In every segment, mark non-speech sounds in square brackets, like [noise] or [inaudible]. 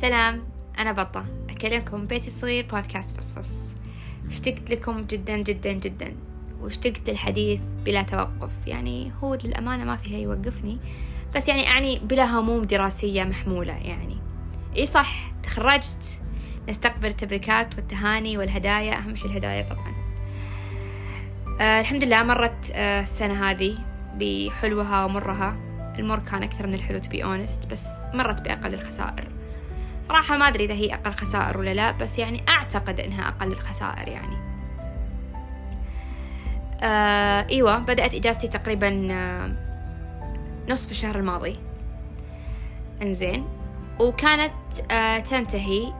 سلام أنا بطة. أكلمكم بيتي الصغير بودكاست فصفص اشتقت لكم جدا جدا جدا. واشتقت للحديث بلا توقف. يعني هو للأمانة ما فيها يوقفني. بس يعني أعني بلا هموم دراسية محمولة يعني. إي صح تخرجت. نستقبل التبريكات والتهاني والهدايا. أهم شي الهدايا طبعا. آه الحمد لله مرت آه السنة هذه بحلوها ومرها. المر كان أكثر من الحلو تبي أونست بس مرت بأقل الخسائر. صراحة ما أدري إذا هي أقل خسائر ولا لا بس يعني أعتقد إنها أقل الخسائر يعني. آه أيوة بدأت إجازتي تقريبا آه نصف الشهر الماضي. إنزين. وكانت آه تنتهي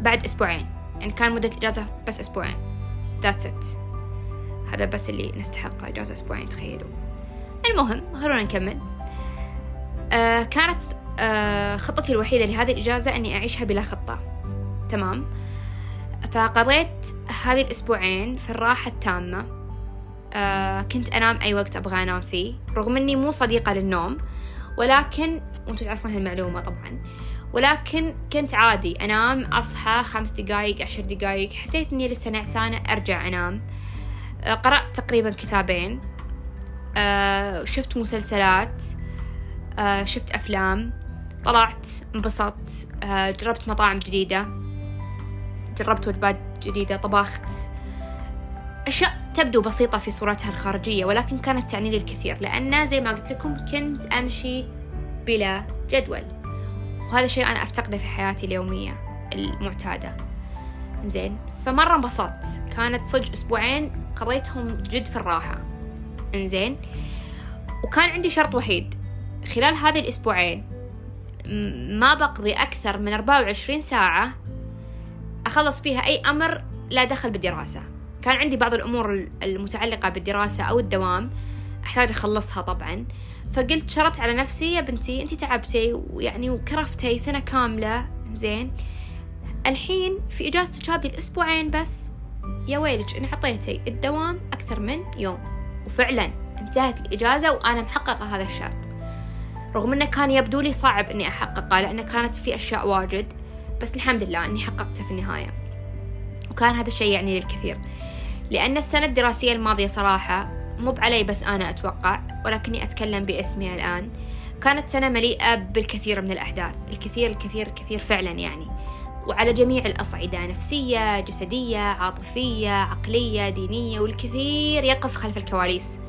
بعد أسبوعين. يعني كان مدة الإجازة بس أسبوعين. That's it. هذا بس اللي نستحقه إجازة أسبوعين تخيلوا. المهم خلونا نكمل. آه كانت آه خطتي الوحيدة لهذه الإجازة أني أعيشها بلا خطة. تمام؟ فقضيت هذه الأسبوعين في الراحة التامة. آه كنت أنام أي وقت أبغى أنام فيه رغم أني مو صديقة للنوم ولكن وأنتم تعرفون هالمعلومة طبعا ولكن كنت عادي أنام أصحى خمس دقايق عشر دقايق حسيت أني لسه نعسانة أرجع أنام. آه قرأت تقريبا كتابين. آه شفت مسلسلات آه شفت أفلام طلعت انبسطت آه جربت مطاعم جديدة جربت وجبات جديدة طبخت. أشياء تبدو بسيطة في صورتها الخارجية ولكن كانت تعني لي الكثير لأن زي ما قلت لكم كنت أمشي بلا جدول. وهذا شيء أنا أفتقده في حياتي اليومية المعتادة. زين فمرة انبسطت. كانت صدق أسبوعين قضيتهم جد في الراحة. انزين. وكان عندي شرط وحيد. خلال هذه الأسبوعين ما بقضي أكثر من 24 ساعة أخلص فيها أي أمر لا دخل بالدراسة. كان عندي بعض الأمور المتعلقة بالدراسة أو الدوام أحتاج أخلصها طبعا. فقلت شرط على نفسي يا بنتي أنت تعبتي ويعني وكرفتي سنة كاملة. زين الحين في إجازتك هذه الأسبوعين بس. يا ويلك إن حطيتي الدوام أكثر من يوم. وفعلا انتهت الإجازة وأنا محققة هذا الشرط. رغم أنه كان يبدو لي صعب أني أحققه لأنه كانت في أشياء واجد بس الحمد لله أني حققته في النهاية. وكان هذا الشيء يعني للكثير. لأن السنة الدراسية الماضية صراحة مو بعلي بس أنا أتوقع ولكني أتكلم باسمي الآن. كانت سنة مليئة بالكثير من الأحداث. الكثير الكثير الكثير فعلا يعني. وعلى جميع الأصعدة نفسية جسدية عاطفية عقلية دينية والكثير يقف خلف الكواليس.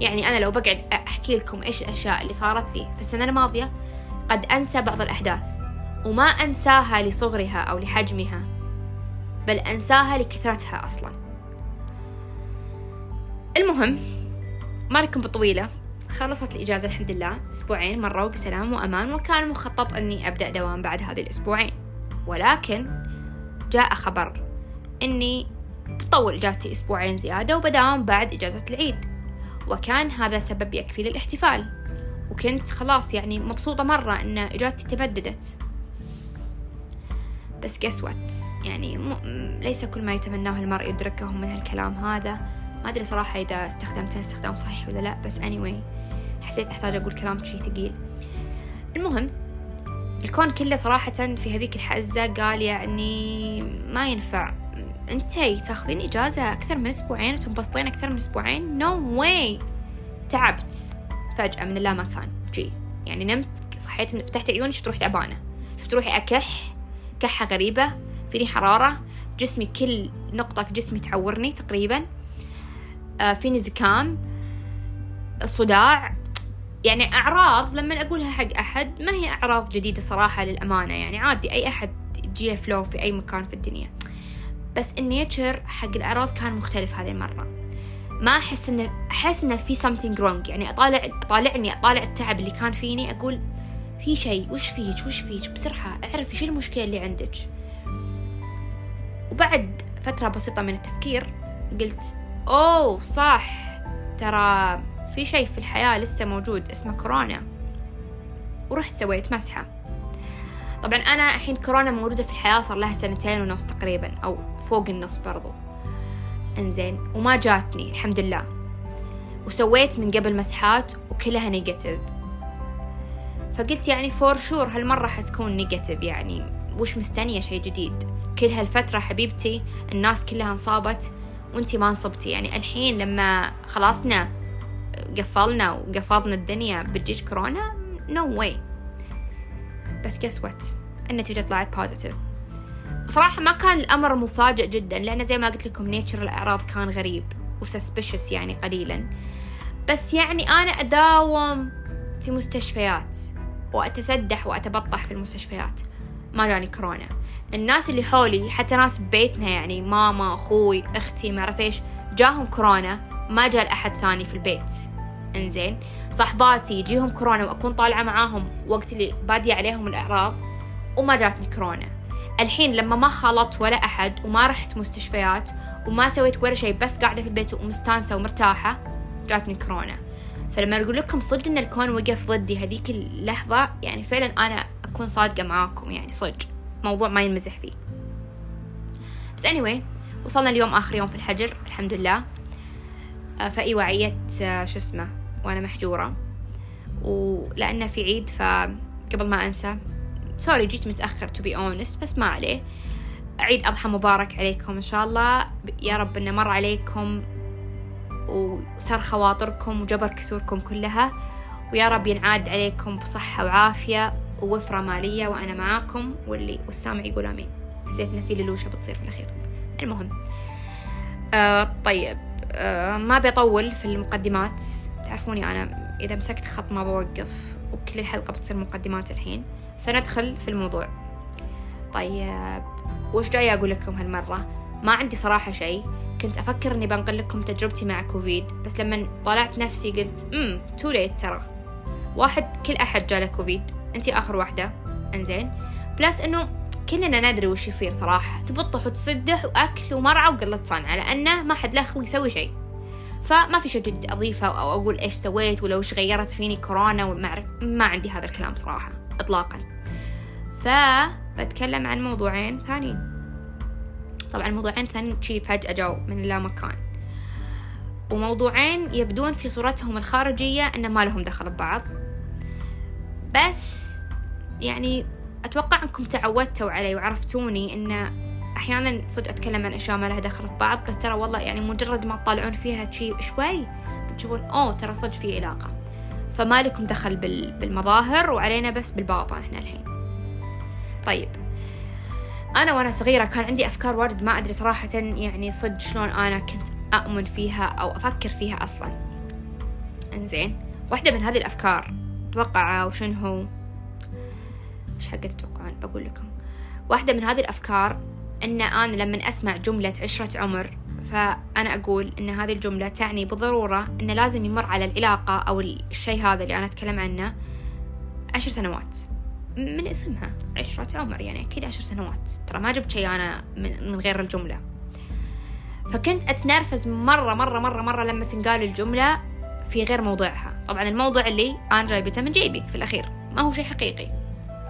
يعني أنا لو بقعد أحكي لكم إيش الأشياء اللي صارت لي في السنة الماضية قد أنسى بعض الأحداث. وما أنساها لصغرها أو لحجمها بل أنساها لكثرتها أصلا. المهم ما لكم بطويلة خلصت الإجازة الحمد لله أسبوعين مروا بسلام وأمان وكان مخطط أني أبدأ دوام بعد هذه الأسبوعين. ولكن جاء خبر أني بطول إجازتي أسبوعين زيادة وبداوم بعد إجازة العيد وكان هذا سبب يكفي للاحتفال وكنت خلاص يعني مبسوطة مرة أن إجازتي تبددت بس قسوت يعني م... ليس كل ما يتمناه المرء يدركه من هالكلام هذا. ما أدري صراحة إذا استخدمته استخدام صحيح ولا لا بس anyway حسيت أحتاج أقول كلام شي ثقيل. المهم الكون كله صراحة في هذيك الحزة قال يعني ما ينفع. انتي تاخذين إجازة أكثر من أسبوعين وتنبسطين أكثر من أسبوعين؟ نو no واي تعبت. فجأة من اللامكان جي. يعني نمت صحيت فتحت عيوني شفت روحي تعبانة شفت روحي أكح كحة غريبة فيني حرارة جسمي كل نقطة في جسمي تعورني تقريبا. آه فيني زكام صداع. يعني أعراض لما أقولها حق أحد ما هي أعراض جديدة صراحة للأمانة يعني عادي أي أحد يجيه فلو في أي مكان في الدنيا. بس النيتشر حق الأعراض كان مختلف هذه المرة. ما أحس إنه أحس إنه في something wrong يعني أطالع أطالعني أطالع التعب اللي كان فيني أقول في شيء وش فيك وش فيك؟ بسرعة اعرفي شو المشكلة اللي عندك. وبعد فترة بسيطة من التفكير قلت أوه صح ترى في شيء في الحياة لسه موجود اسمه كورونا. ورحت سويت مسحة. طبعا أنا الحين كورونا موجودة في الحياة صار لها سنتين ونص تقريبا أو فوق النص برضو. إنزين. وما جاتني الحمد لله. وسويت من قبل مسحات وكلها negative. فقلت يعني for sure هالمرة حتكون negative يعني. وش مستنية شيء جديد؟ كل هالفترة حبيبتي الناس كلها انصابت وانتي ما انصبتي. يعني الحين لما خلاصنا قفلنا وقفضنا الدنيا بتجيك كورونا نو no واي بس guess what النتيجة طلعت positive بصراحة ما كان الأمر مفاجئ جدا لأن زي ما قلت لكم nature الأعراض كان غريب وسسبشس يعني قليلا. بس يعني أنا أداوم في مستشفيات وأتسدح وأتبطح في المستشفيات. ما جاني كورونا. الناس اللي حولي حتى ناس ببيتنا يعني ماما أخوي أختي ما إيش جاهم كورونا ما جاء لأحد ثاني في البيت. انزين. صاحباتي يجيهم كورونا وأكون طالعة معاهم وقت اللي بادية عليهم الأعراض وما جاتني كورونا. الحين لما ما خلطت ولا أحد وما رحت مستشفيات وما سويت ولا شيء بس قاعدة في البيت ومستانسة ومرتاحة جاتني كورونا. فلما أقول لكم صدق إن الكون وقف ضدي هذيك اللحظة يعني فعلا أنا أكون صادقة معاكم يعني صدق. موضوع ما ينمزح فيه. بس anyway وصلنا اليوم آخر يوم في الحجر الحمد لله. آه، فأيوة عيت آه، شو اسمه وأنا محجورة. ولأنه في عيد فقبل ما أنسى sorry جيت متأخر to be honest بس ما عليه. عيد أضحى مبارك عليكم إن شاء الله. يا رب إنه مر عليكم وسر خواطركم وجبر كسوركم كلها. ويا رب ينعاد عليكم بصحة وعافية ووفرة مالية وأنا معاكم واللي والسامع يقول آمين. حسيت إن في للوشة بتصير في الأخير. المهم آه طيب آه ما بيطول في المقدمات. تعرفوني أنا إذا مسكت خط ما بوقف وكل الحلقة بتصير مقدمات الحين فندخل في الموضوع. طيب وش جاي أقول لكم هالمرة؟ ما عندي صراحة شيء. كنت أفكر إني بنقل لكم تجربتي مع كوفيد بس لما طلعت نفسي قلت امم too late ترى. واحد كل أحد جاله كوفيد. أنتي آخر واحدة. أنزين. plus إنه كلنا ندري وش يصير صراحة. تبطح وتصدح وأكل ومرعى وقلة صنعة لأنه ما حد له خلق يسوي شيء. فما في شيء جد أضيفه أو أقول إيش سويت ولا وش غيرت فيني كورونا وما ما عندي هذا الكلام صراحة إطلاقا. فبتكلم عن موضوعين ثانيين. طبعا موضوعين ثانيين شي فجأة جو من لا مكان. وموضوعين يبدون في صورتهم الخارجية أن ما لهم دخل ببعض. بس يعني أتوقع أنكم تعودتوا علي وعرفتوني أن أحيانا صدق أتكلم عن أشياء ما لها دخل ببعض بس ترى والله يعني مجرد ما تطالعون فيها شي شوي بتشوفون أوه ترى صدق في علاقة. فما لكم دخل بالمظاهر وعلينا بس بالباطن إحنا الحين. طيب. أنا وأنا صغيرة كان عندي أفكار واجد ما أدري صراحة يعني صدق شلون أنا كنت أؤمن فيها أو أفكر فيها أصلا. إنزين. واحدة من هذه الأفكار أتوقع وشن هو إيش حق تتوقعون؟ بقول لكم. واحدة من هذه الأفكار أن أنا لما أسمع جملة عشرة عمر فأنا أقول أن هذه الجملة تعني بالضرورة أنه لازم يمر على العلاقة أو الشيء هذا اللي أنا أتكلم عنه عشر سنوات. من اسمها؟ عشرة عمر يعني أكيد عشر سنوات. ترى ما جبت شيء أنا من, من غير الجملة. فكنت أتنرفز مرة مرة مرة مرة لما تنقال الجملة في غير موضعها طبعا الموضوع اللي أنا جايبته من جيبي في الأخير ما هو شيء حقيقي.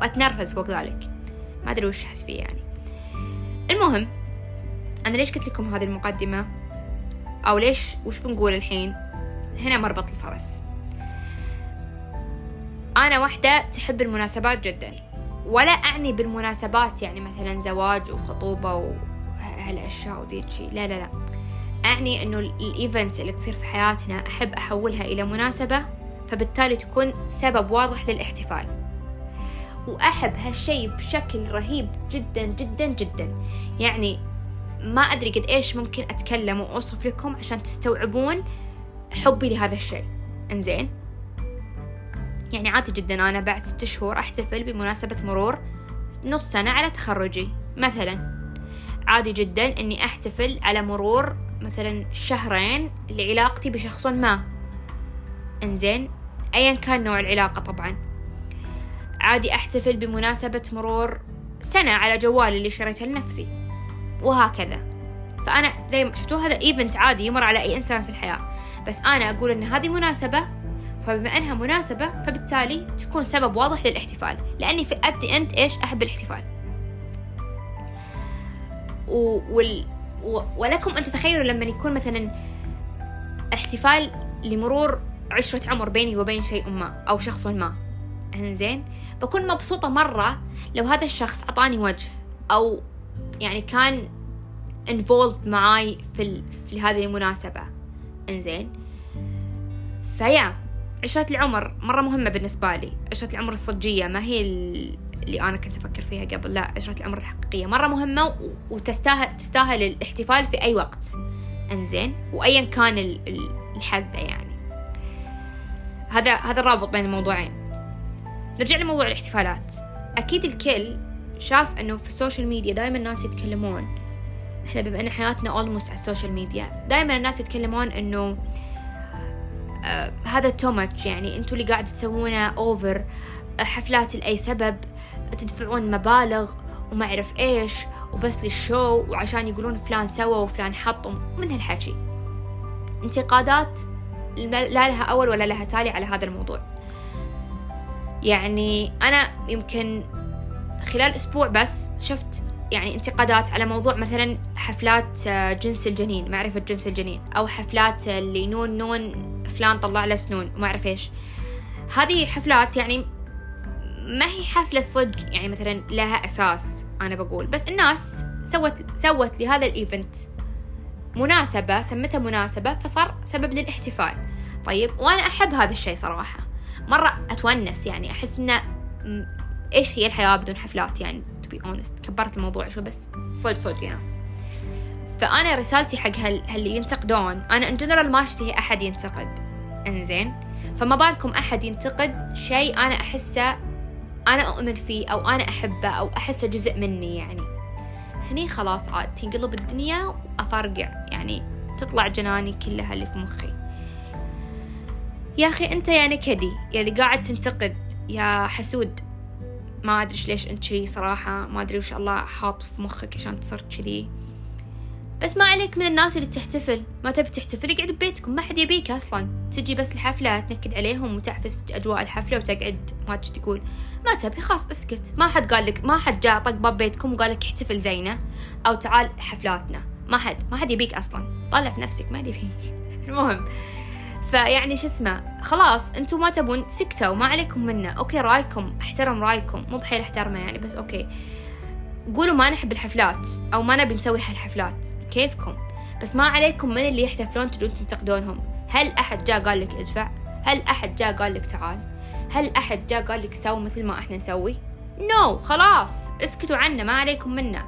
وأتنرفز فوق ذلك. ما أدري وش أحس فيه يعني. المهم أنا ليش قلت لكم هذه المقدمة؟ أو ليش وش بنقول الحين؟ هنا مربط الفرس. أنا واحدة تحب المناسبات جدا ولا أعني بالمناسبات يعني مثلا زواج وخطوبة وهالأشياء وذي شي. لا لا لا. أعني إنه الإيفنت اللي تصير في حياتنا أحب أحولها إلى مناسبة فبالتالي تكون سبب واضح للاحتفال. وأحب هالشي بشكل رهيب جدا جدا جدا. يعني ما أدري قد إيش ممكن أتكلم وأوصف لكم عشان تستوعبون حبي لهذا الشيء إنزين؟ يعني عادي جدا أنا بعد ست شهور أحتفل بمناسبة مرور نص سنة على تخرجي مثلا. عادي جدا إني أحتفل على مرور مثلا شهرين لعلاقتي بشخص ما. إنزين؟ أيا كان نوع العلاقة طبعا. عادي أحتفل بمناسبة مرور سنة على جوالي اللي شريته لنفسي. وهكذا. فأنا زي ما شفتوا هذا إيفنت عادي يمر على أي إنسان في الحياة. بس أنا أقول إن هذه مناسبة فبما إنها مناسبة فبالتالي تكون سبب واضح للاحتفال. لأني في the end إيش؟ أحب الاحتفال. و... وال... و... ولكم أن تتخيلوا لما يكون مثلا احتفال لمرور عشرة عمر بيني وبين شيء ما أو شخص ما. انزين بكون مبسوطة مرة لو هذا الشخص أعطاني وجه أو يعني كان involved معاي في, ال... في هذه المناسبة. انزين فيا عشرة العمر مرة مهمة بالنسبة لي. عشرة العمر الصجية ما هي اللي أنا كنت أفكر فيها قبل لا عشرة العمر الحقيقية مرة مهمة وتستاهل تستاهل الاحتفال في أي وقت. انزين وأيا كان الحزة يعني. هذا هذا الرابط بين الموضوعين. نرجع لموضوع الاحتفالات. أكيد الكل شاف إنه في ال social media دائما الناس يتكلمون. إحنا بما إن حياتنا almost على ال social media دائما الناس يتكلمون إنه آه هذا too much يعني أنتوا اللي قاعد تسوونه over حفلات لأي سبب تدفعون مبالغ وما أعرف إيش وبس لل show وعشان يقولون فلان سوى وفلان حط من هالحكي. انتقادات لا لها أول ولا لها تالي على هذا الموضوع. يعني أنا يمكن خلال أسبوع بس شفت يعني انتقادات على موضوع مثلا حفلات آه، جنس الجنين معرفة جنس الجنين أو حفلات اللي نون نون فلان طلع له سنون ما أعرف إيش. هذه حفلات يعني ما هي حفلة صدق يعني مثلا لها أساس أنا بقول. بس الناس سوت سوت لهذا ال event مناسبة سمتها مناسبة فصار سبب للاحتفال. طيب وأنا أحب هذا الشيء صراحة. مرة أتونس يعني أحس إنه إيش هي الحياة بدون حفلات يعني to be honest. كبرت الموضوع شو بس صدق صدق يا ناس. فأنا رسالتي حق هال هاللي ينتقدون أنا إن جنرال ما أشتهي أحد ينتقد. إنزين. فما بالكم أحد ينتقد شيء أنا أحسه أنا أؤمن فيه أو أنا أحبه أو أحسه جزء مني يعني. هني خلاص عاد تنقلب الدنيا وأفرقع يعني تطلع جناني كلها اللي في مخي. يا أخي أنت يا نكدي يا اللي قاعد تنتقد يا حسود. ما أدري ليش أنت شي صراحة ما أدري وش الله حاط في مخك عشان تصير كذي. بس ما عليك من الناس اللي تحتفل. ما تبي تحتفل اقعد ببيتكم ما حد يبيك أصلا. تجي بس الحفلة تنكد عليهم وتعفس أجواء الحفلة وتقعد ما تقول. ما تبي خلاص اسكت. ما حد قال لك ما حد جاء طق باب بيتكم وقال لك احتفل زينا أو تعال حفلاتنا. ما حد ما حد يبيك أصلا. طلع في نفسك ما يبيك. [laughs] المهم. فيعني شو اسمه خلاص أنتم ما تبون سكتوا ما عليكم منه. okay رأيكم أحترم رأيكم. مو بحيل أحترمه يعني بس okay. قولوا ما نحب الحفلات أو ما نبي نسوي هالحفلات. كيفكم؟ بس ما عليكم من اللي يحتفلون تجون تنتقدونهم. هل أحد جاء قال لك ادفع؟ هل أحد جاء قال لك تعال؟ هل أحد جاء قال لك سوي مثل ما إحنا نسوي؟ نو no, خلاص. اسكتوا عنه ما عليكم منه.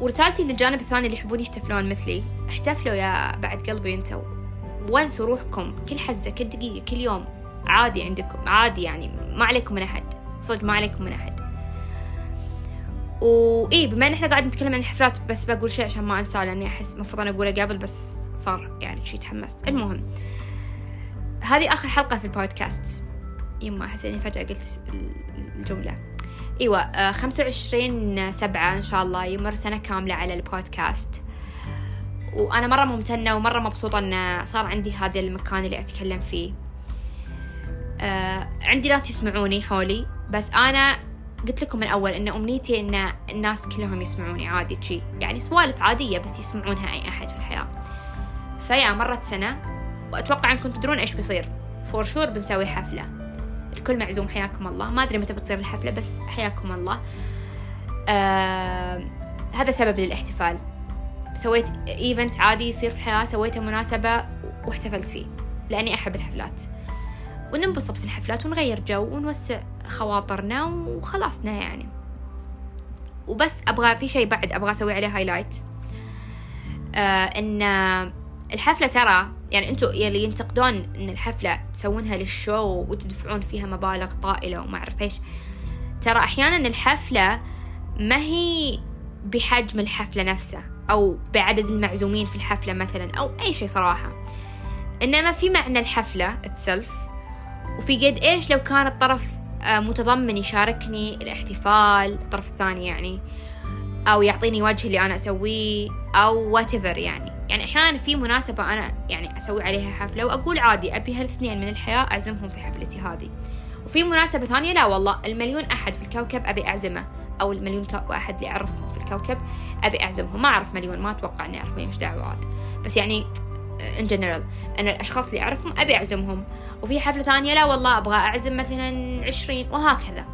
ورسالتي للجانب الثاني اللي يحبون يحتفلون مثلي. احتفلوا يا بعد قلبي أنتوا وانسوا روحكم كل حزة كل دقيقة كل يوم. عادي عندكم عادي يعني ما عليكم من أحد. صدق ما عليكم من أحد. وإيه بما إن إحنا قاعد نتكلم عن الحفلات بس بقول شيء عشان ما أنساه لأني أحس المفروض أنا أقوله قبل بس صار يعني شي تحمست. المهم هذه آخر حلقة في البودكاست. يما أحس إني فجأة قلت الجملة. إيوه خمسة وعشرين سبعة إن شاء الله يمر سنة كاملة على البودكاست. وأنا مرة ممتنة ومرة مبسوطة أن صار عندي هذا المكان اللي أتكلم فيه. آه عندي ناس يسمعوني حولي بس أنا قلت لكم من أول إن أمنيتي إن الناس كلهم يسمعوني عادي شي. يعني سوالف عادية بس يسمعونها أي أحد في الحياة. فيا مرت سنة وأتوقع أنكم تدرون إيش بيصير. for sure بنسوي حفلة. الكل معزوم حياكم الله. ما أدري متى بتصير الحفلة بس حياكم الله. آه هذا سبب للاحتفال. سويت event عادي يصير في الحياة سويته مناسبة واحتفلت فيه لأني أحب الحفلات. وننبسط في الحفلات ونغير جو ونوسع خواطرنا وخلاصنا يعني. وبس أبغى في شيء بعد أبغى أسوي عليه highlight آه إن الحفلة ترى يعني أنتوا يلي ينتقدون إن الحفلة تسوونها للشو وتدفعون فيها مبالغ طائلة وما أعرف إيش ترى أحيانا الحفلة ما هي بحجم الحفلة نفسها. أو بعدد المعزومين في الحفلة مثلا أو أي شيء صراحة. إنما في معنى الحفلة اتسلف وفي قد إيش لو كان الطرف آه، متضمن يشاركني الاحتفال الطرف الثاني يعني أو يعطيني وجه اللي أنا أسويه أو whatever يعني. يعني أحيانا في مناسبة أنا يعني أسوي عليها حفلة وأقول عادي أبي هالاثنين من الحياة أعزمهم في حفلتي هذه. وفي مناسبة ثانية لا والله المليون أحد في الكوكب أبي أعزمه أو المليون واحد اللي أعرفهم. الكوكب أبي أعزمهم. ما أعرف مليون ما أتوقع إني أعرف مش دعوة عاد بس يعني ان جنرال أنا الأشخاص اللي أعرفهم أبي أعزمهم. وفي حفلة ثانية لا والله أبغى أعزم مثلا عشرين وهكذا.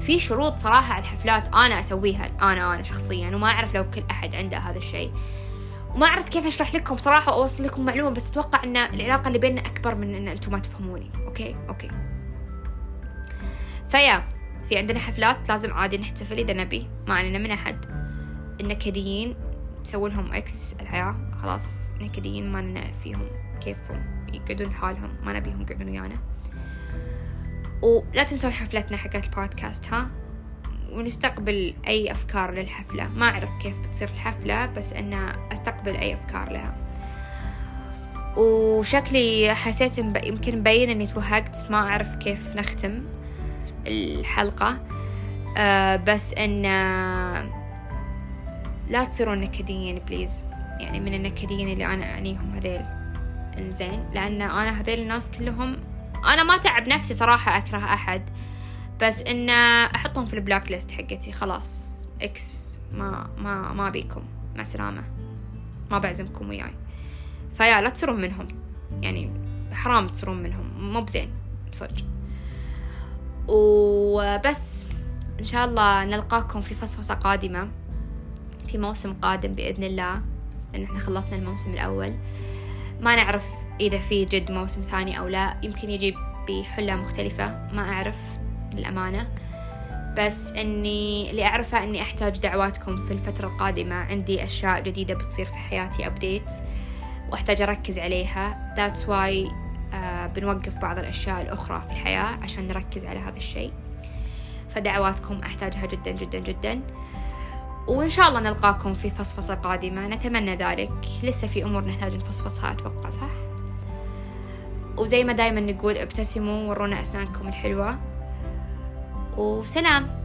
في شروط صراحة على الحفلات أنا أسويها أنا أنا شخصيا وما أعرف لو كل أحد عنده هذا الشيء. وما أعرف كيف أشرح لكم صراحة وأوصل لكم معلومة بس أتوقع أن العلاقة اللي بيننا أكبر من أن أنتم ما تفهموني. OK؟ OK. فيا في عندنا حفلات لازم عادي نحتفل إذا نبي. ما علينا من أحد. النكديين نسوي لهم X الحياة خلاص. نكديين ما فيهم كيفهم يقعدون لحالهم ما نبيهم يقعدون ويانا. ولا تنسون حفلتنا حقت البودكاست ها؟ ونستقبل أي أفكار للحفلة. ما أعرف كيف بتصير الحفلة بس أنا أستقبل أي أفكار لها. وشكلي حسيت يمكن مبين إني توهقت ما أعرف كيف نختم الحلقة. أه بس إن لا تصيرون نكديين بليز يعني من النكديين اللي أنا أعنيهم هذيل. إنزين لأن أنا هذيل الناس كلهم أنا ما تعب نفسي صراحة أكره أحد. بس إن أحطهم في ال black list حقتي خلاص. X ما ما ما بيكم. مع السلامة. ما بعزمكم وياي. فيا لا تصيرون منهم. يعني حرام تصيرون منهم. مو بزين. صدق. وبس. إن شاء الله نلقاكم في فصفصة قادمة. في موسم قادم بإذن الله. لأن إحنا خلصنا الموسم الأول. ما نعرف إذا في جد موسم ثاني أو لا. يمكن يجي بحلة مختلفة. ما أعرف للأمانة. بس إني اللي أعرفه إني أحتاج دعواتكم في الفترة القادمة. عندي أشياء جديدة بتصير في حياتي أبديت وأحتاج أركز عليها. That's why آه بنوقف بعض الأشياء الأخرى في الحياة عشان نركز على هذا الشيء. فدعواتكم أحتاجها جدا جدا جدا. وإن شاء الله نلقاكم في فصفصة قادمة. نتمنى ذلك. لسه في أمور نحتاج نفصفصها أتوقع صح؟ وزي ما دايما نقول ابتسموا ورونا أسنانكم الحلوة. وسلام.